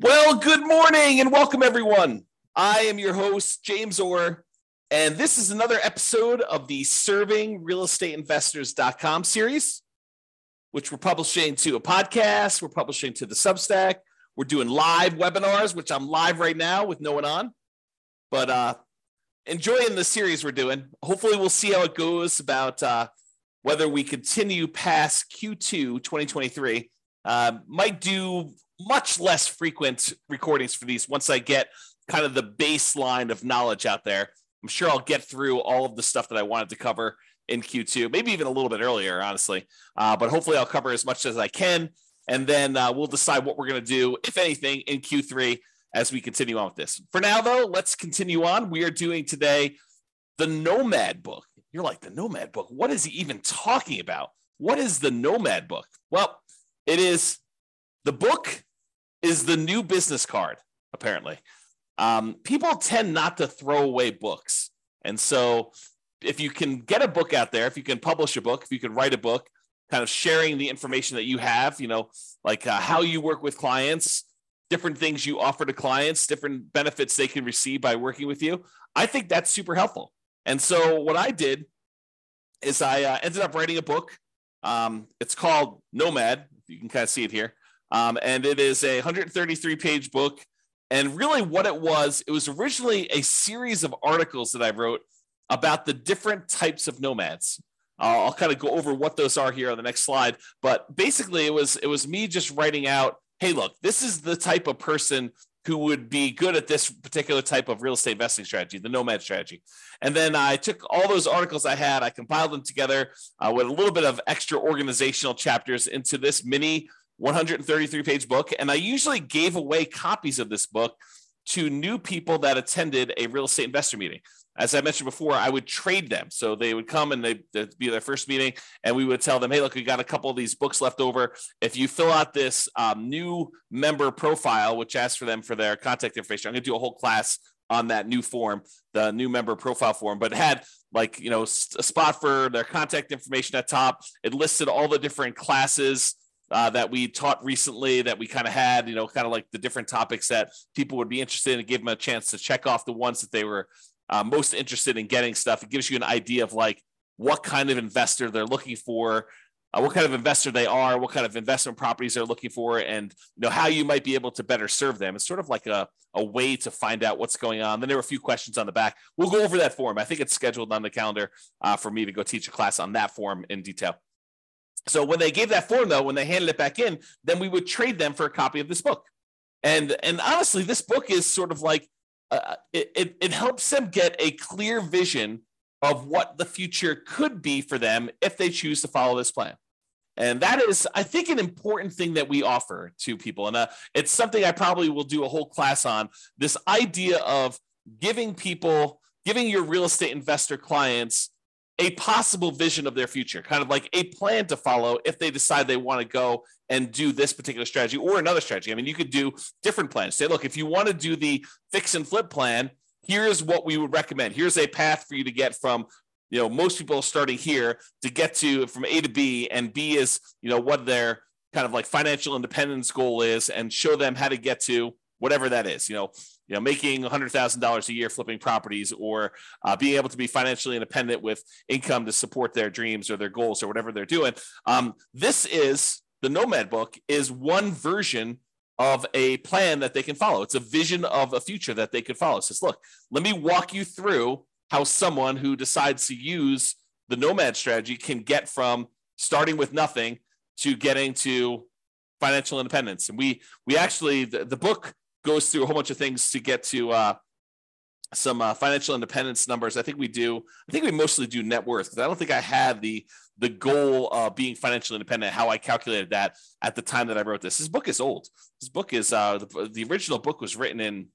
Well, good morning and welcome everyone. I am your host, James Orr, and this is another episode of the Serving Real Estate Investors.com series, which we're publishing to a podcast, we're publishing to the Substack, we're doing live webinars, which I'm live right now with no one on. But uh enjoying the series we're doing. Hopefully, we'll see how it goes about uh, whether we continue past Q2 2023. Uh, might do much less frequent recordings for these once I get kind of the baseline of knowledge out there. I'm sure I'll get through all of the stuff that I wanted to cover in Q2, maybe even a little bit earlier, honestly. Uh, but hopefully, I'll cover as much as I can. And then uh, we'll decide what we're going to do, if anything, in Q3 as we continue on with this. For now, though, let's continue on. We are doing today the Nomad book. You're like, the Nomad book? What is he even talking about? What is the Nomad book? Well, it is the book is the new business card, apparently. Um, people tend not to throw away books. And so if you can get a book out there, if you can publish a book, if you can write a book, kind of sharing the information that you have, you know, like uh, how you work with clients, different things you offer to clients, different benefits they can receive by working with you. I think that's super helpful. And so what I did is I uh, ended up writing a book. Um, it's called Nomad. You can kind of see it here. Um, and it is a 133 page book. And really, what it was, it was originally a series of articles that I wrote about the different types of nomads. Uh, I'll kind of go over what those are here on the next slide. But basically, it was it was me just writing out, hey, look, this is the type of person who would be good at this particular type of real estate investing strategy, the nomad strategy. And then I took all those articles I had, I compiled them together uh, with a little bit of extra organizational chapters into this mini 133 page book. And I usually gave away copies of this book to new people that attended a real estate investor meeting. As I mentioned before, I would trade them. So they would come and they, would be their first meeting, and we would tell them, hey, look, we got a couple of these books left over. If you fill out this um, new member profile, which asks for them for their contact information, I'm going to do a whole class on that new form, the new member profile form, but it had like, you know, a spot for their contact information at top. It listed all the different classes uh, that we taught recently that we kind of had, you know, kind of like the different topics that people would be interested in and give them a chance to check off the ones that they were uh, most interested in getting stuff. It gives you an idea of like what kind of investor they're looking for, uh, what kind of investor they are, what kind of investment properties they're looking for, and you know how you might be able to better serve them. It's sort of like a, a way to find out what's going on. Then there were a few questions on the back. We'll go over that form. I think it's scheduled on the calendar uh, for me to go teach a class on that form in detail. So when they gave that form, though, when they handed it back in, then we would trade them for a copy of this book. And and honestly, this book is sort of like uh, it, it, it helps them get a clear vision of what the future could be for them if they choose to follow this plan. And that is, I think, an important thing that we offer to people. And uh, it's something I probably will do a whole class on this idea of giving people, giving your real estate investor clients a possible vision of their future, kind of like a plan to follow if they decide they want to go and do this particular strategy or another strategy. I mean, you could do different plans. Say, look, if you want to do the fix and flip plan, here's what we would recommend. Here's a path for you to get from you know most people starting here to get to from A to B, and B is you know what their kind of like financial independence goal is, and show them how to get to whatever that is. You know, you know, making $100,000 a year flipping properties or uh, being able to be financially independent with income to support their dreams or their goals or whatever they're doing. Um, this is the Nomad book is one version of a plan that they can follow. It's a vision of a future that they could follow. It says, look, let me walk you through how someone who decides to use the Nomad strategy can get from starting with nothing to getting to financial independence. And we we actually the, the book goes through a whole bunch of things to get to uh, some uh, financial independence numbers. I think we do. I think we mostly do net worth because I don't think I had the the goal of being financially independent. How I calculated that at the time that I wrote this. This book is old. This book is uh, the, the original book was written in.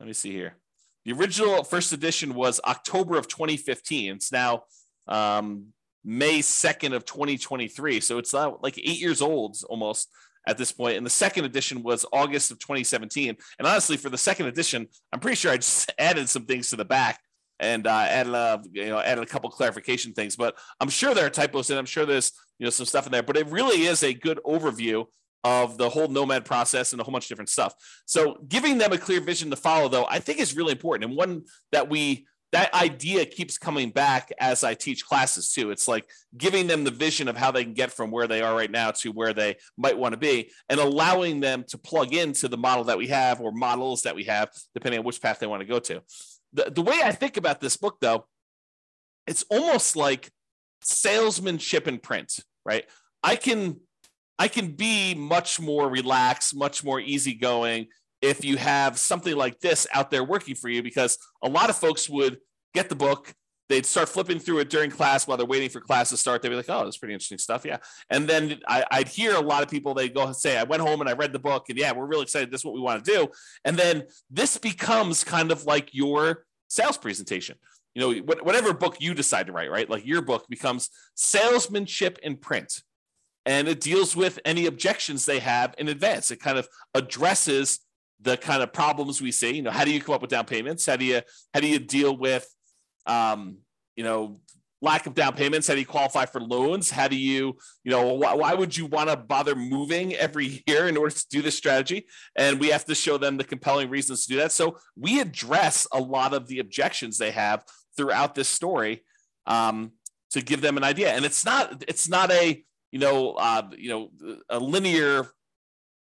Let me see here. The original first edition was October of 2015. It's now um, May 2nd of 2023. So it's uh, like eight years old almost at this point. And the second edition was August of 2017. And honestly, for the second edition, I'm pretty sure I just added some things to the back and uh, added a you know added a couple clarification things. But I'm sure there are typos and I'm sure there's you know some stuff in there. But it really is a good overview of the whole nomad process and a whole bunch of different stuff. So giving them a clear vision to follow, though, I think is really important and one that we that idea keeps coming back as I teach classes too. It's like giving them the vision of how they can get from where they are right now to where they might want to be and allowing them to plug into the model that we have or models that we have, depending on which path they want to go to. The, the way I think about this book, though, it's almost like salesmanship in print, right? I can I can be much more relaxed, much more easygoing if you have something like this out there working for you, because a lot of folks would get the book, they'd start flipping through it during class while they're waiting for class to start. They'd be like, "Oh, that's pretty interesting stuff." Yeah, and then I, would hear a lot of people they go and say, "I went home and I read the book, and yeah, we're really excited. This is what we want to do." And then this becomes kind of like your sales presentation. You know, whatever book you decide to write, right? Like your book becomes salesmanship in print, and it deals with any objections they have in advance. It kind of addresses the kind of problems we see. You know, how do you come up with down payments? How do you how do you deal with um, you know lack of down payments? How do you qualify for loans? How do you you know why, why would you want to bother moving every year in order to do this strategy? And we have to show them the compelling reasons to do that. So we address a lot of the objections they have throughout this story um, to give them an idea. And it's not it's not a you know uh, you know a linear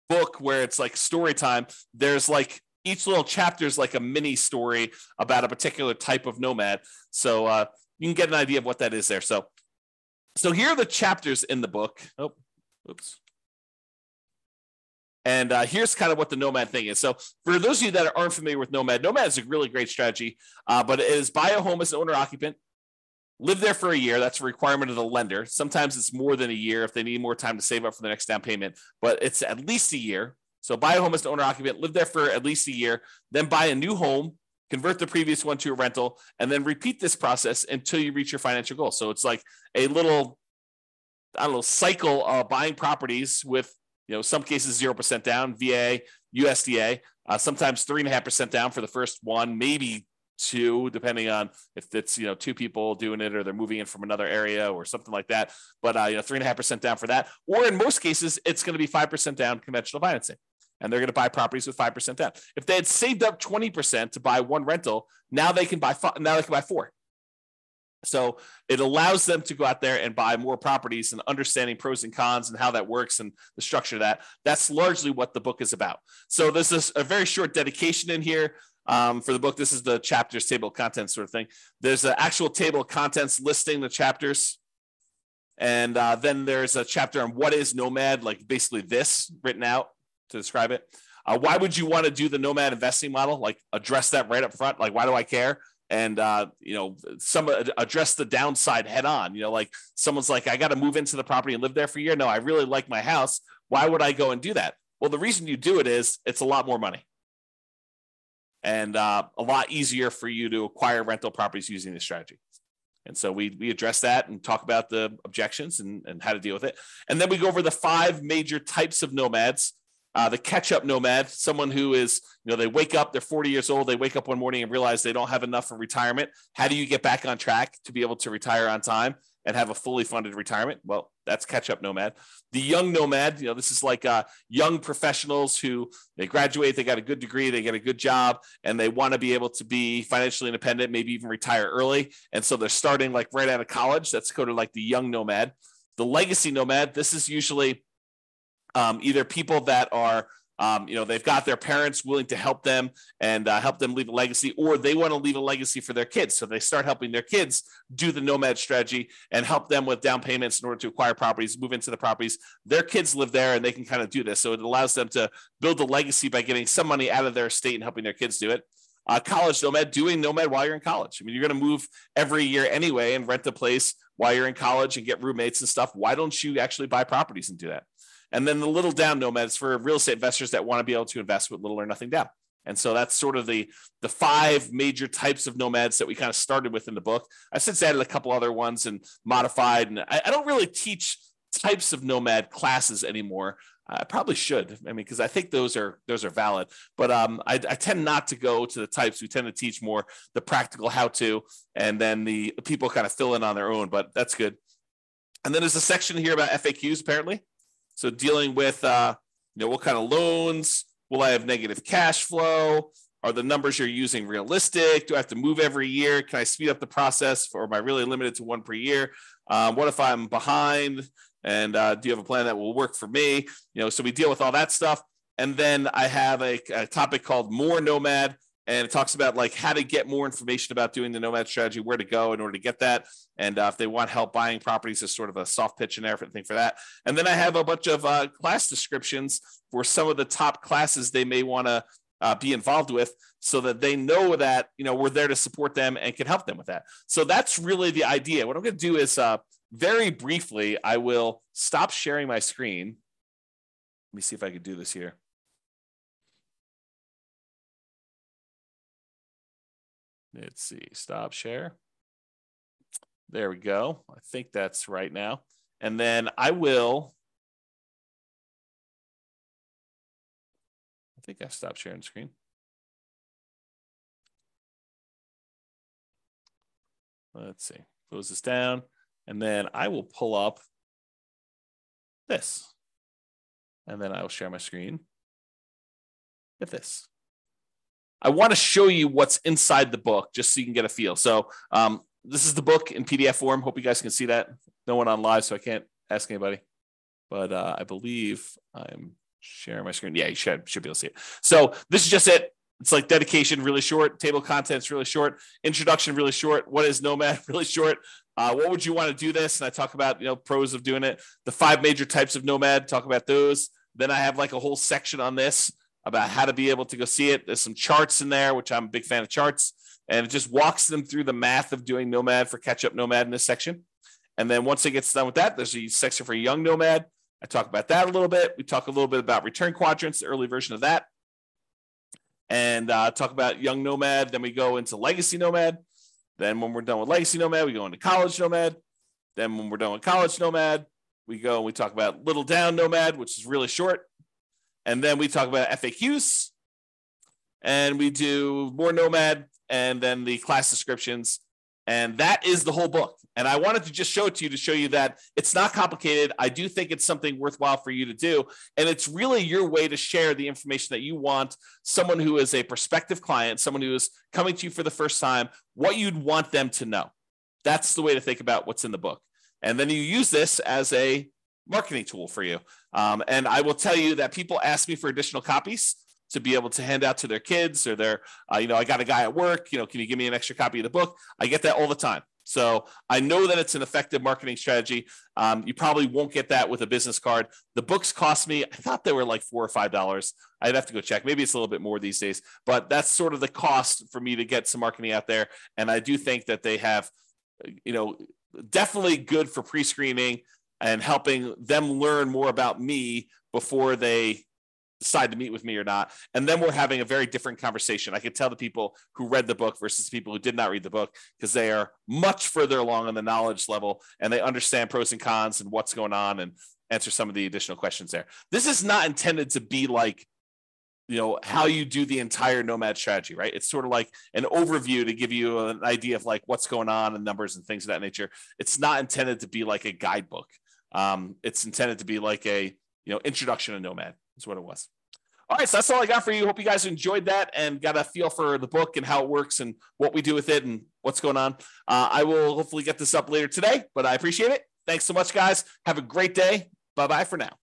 book where it's like story time, there's like each little chapter is like a mini story about a particular type of nomad. So uh, you can get an idea of what that is there. So, so here are the chapters in the book. Oh, oops. And uh, here's kind of what the Nomad thing is. So, for those of you that aren't familiar with Nomad, Nomad is a really great strategy, uh, but it is buy a home as an owner occupant, live there for a year. That's a requirement of the lender. Sometimes it's more than a year if they need more time to save up for the next down payment, but it's at least a year. So buy a home as an owner occupant, live there for at least a year, then buy a new home, convert the previous one to a rental, and then repeat this process until you reach your financial goal. So it's like a little, I don't know, cycle of buying properties with, you know, some cases 0% down, VA, USDA, uh, sometimes 3.5% down for the first one, maybe two, depending on if it's you know two people doing it or they're moving in from another area or something like that. But uh, you know, three and a half percent down for that, or in most cases, it's going to be five percent down conventional financing, and they're going to buy properties with five percent down. If they had saved up twenty percent to buy one rental, now they can buy five, now they can buy four. So it allows them to go out there and buy more properties and understanding pros and cons and how that works and the structure of that. That's largely what the book is about. So there's this, a very short dedication in here um, for the book. This is the chapters, table of contents sort of thing. There's an actual table of contents listing the chapters. And uh, then there's a chapter on what is Nomad, like basically this written out to describe it. Uh, why would you want to do the Nomad investing model? Like address that right up front. Like, why do I care? And uh, you know, some address the downside head on. You know, like someone's like, I got to move into the property and live there for a year. No, I really like my house. Why would I go and do that? Well, the reason you do it is it's a lot more money and uh, a lot easier for you to acquire rental properties using this strategy. And so we we address that and talk about the objections and, and how to deal with it. And then we go over the five major types of nomads. Uh, the catch-up nomad, someone who is, you know, they wake up, they're 40 years old, they wake up one morning and realize they don't have enough for retirement. How do you get back on track to be able to retire on time? And have a fully funded retirement. Well, that's catch up nomad. The young nomad, you know, this is like uh, young professionals who they graduate, they got a good degree, they get a good job, and they want to be able to be financially independent, maybe even retire early. And so they're starting like right out of college. That's kind of like the young nomad. The legacy nomad, this is usually um, either people that are um, you know they've got their parents willing to help them and uh, help them leave a legacy or they want to leave a legacy for their kids. So they start helping their kids do the nomad strategy and help them with down payments in order to acquire properties move into the properties. Their kids live there and they can kind of do this. So it allows them to build a legacy by getting some money out of their estate and helping their kids do it. Uh, college nomad doing nomad while you're in college. I mean you're going to move every year anyway and rent a place while you're in college and get roommates and stuff. Why don't you actually buy properties and do that and then the little down nomads for real estate investors that want to be able to invest with little or nothing down. And so that's sort of the the five major types of nomads that we kind of started with in the book. I've since added a couple other ones and modified. And I, I don't really teach types of nomad classes anymore. I probably should. I mean, because I think those are those are valid. But um, I, I, tend not to go to the types. We tend to teach more the practical how to, and then the people kind of fill in on their own. But that's good. And then there's a section here about FAQs apparently. So dealing with uh, You know, what kind of loans? Will I have negative cash flow? Are the numbers you're using realistic? Do I have to move every year? Can I speed up the process, or am I really limited to one per year? Um, what if I'm behind? And uh, do you have a plan that will work for me? You know, so we deal with all that stuff. And then I have a, a topic called More Nomad, and it talks about like how to get more information about doing the nomad strategy, where to go in order to get that, and uh, if they want help buying properties, is sort of a soft pitch and everything for that. And then I have a bunch of uh, class descriptions for some of the top classes they may want to uh, be involved with, so that they know that you know we're there to support them and can help them with that. So that's really the idea. What I'm going to do is uh, very briefly, I will stop sharing my screen. Let me see if I can do this here. Let's see, stop share. There we go. I think that's right now. And then I will, I think I stopped sharing screen. Let's see, close this down. And then I will pull up this. And then I will share my screen with this. I want to show you what's inside the book just so you can get a feel. So um, this is the book in PDF form. Hope you guys can see that. No one on live, so I can't ask anybody. But uh, I believe I'm sharing my screen. Yeah, you should, should be able to see it. So this is just it. It's like dedication, really short. Table contents, really short. Introduction, really short. What is Nomad, really short. Uh, what would you want to do this? And I talk about you know pros of doing it. The five major types of Nomad. Talk about those. Then I have like a whole section on this about how to be able to go see it. There's some charts in there, which I'm a big fan of charts, and it just walks them through the math of doing Nomad for Catch Up Nomad in this section. And then once it gets done with that, there's a section for Young Nomad. I talk about that a little bit. We talk a little bit about return quadrants, the early version of that, and uh, talk about Young Nomad. Then we go into Legacy Nomad. Then when we're done with Legacy Nomad, we go into College Nomad. Then when we're done with College Nomad, we go and we talk about Little Down Nomad, which is really short. And then we talk about FAQs and we do more Nomad and then the class descriptions. And that is the whole book. And I wanted to just show it to you to show you that it's not complicated. I do think it's something worthwhile for you to do. And it's really your way to share the information that you want someone who is a prospective client, someone who is coming to you for the first time, what you'd want them to know. That's the way to think about what's in the book. And then you use this as a marketing tool for you. Um, and I will tell you that people ask me for additional copies to be able to hand out to their kids or their, uh, you know, I got a guy at work, you know, can you give me an extra copy of the book? I get that all the time. So I know that it's an effective marketing strategy. Um, you probably won't get that with a business card. The books cost me, I thought they were like four or five dollars. I'd have to go check. Maybe it's a little bit more these days, but that's sort of the cost for me to get some marketing out there. And I do think that they have, you know, definitely good for pre-screening and helping them learn more about me before they decide to meet with me or not. And then we're having a very different conversation. I can tell the people who read the book versus people who did not read the book because they are much further along on the knowledge level and they understand pros and cons and what's going on and answer some of the additional questions there. This is not intended to be like you know how you do the entire nomad strategy right it's sort of like an overview to give you an idea of like what's going on and numbers and things of that nature it's not intended to be like a guidebook um, it's intended to be like a you know introduction to nomad is what it was. All right so that's all i got for you. Hope you guys enjoyed that and got a feel for the book and how it works and what we do with it and what's going on. Uh, i will hopefully get this up later today but i appreciate it. Thanks so much guys. Have a great day. Bye bye for now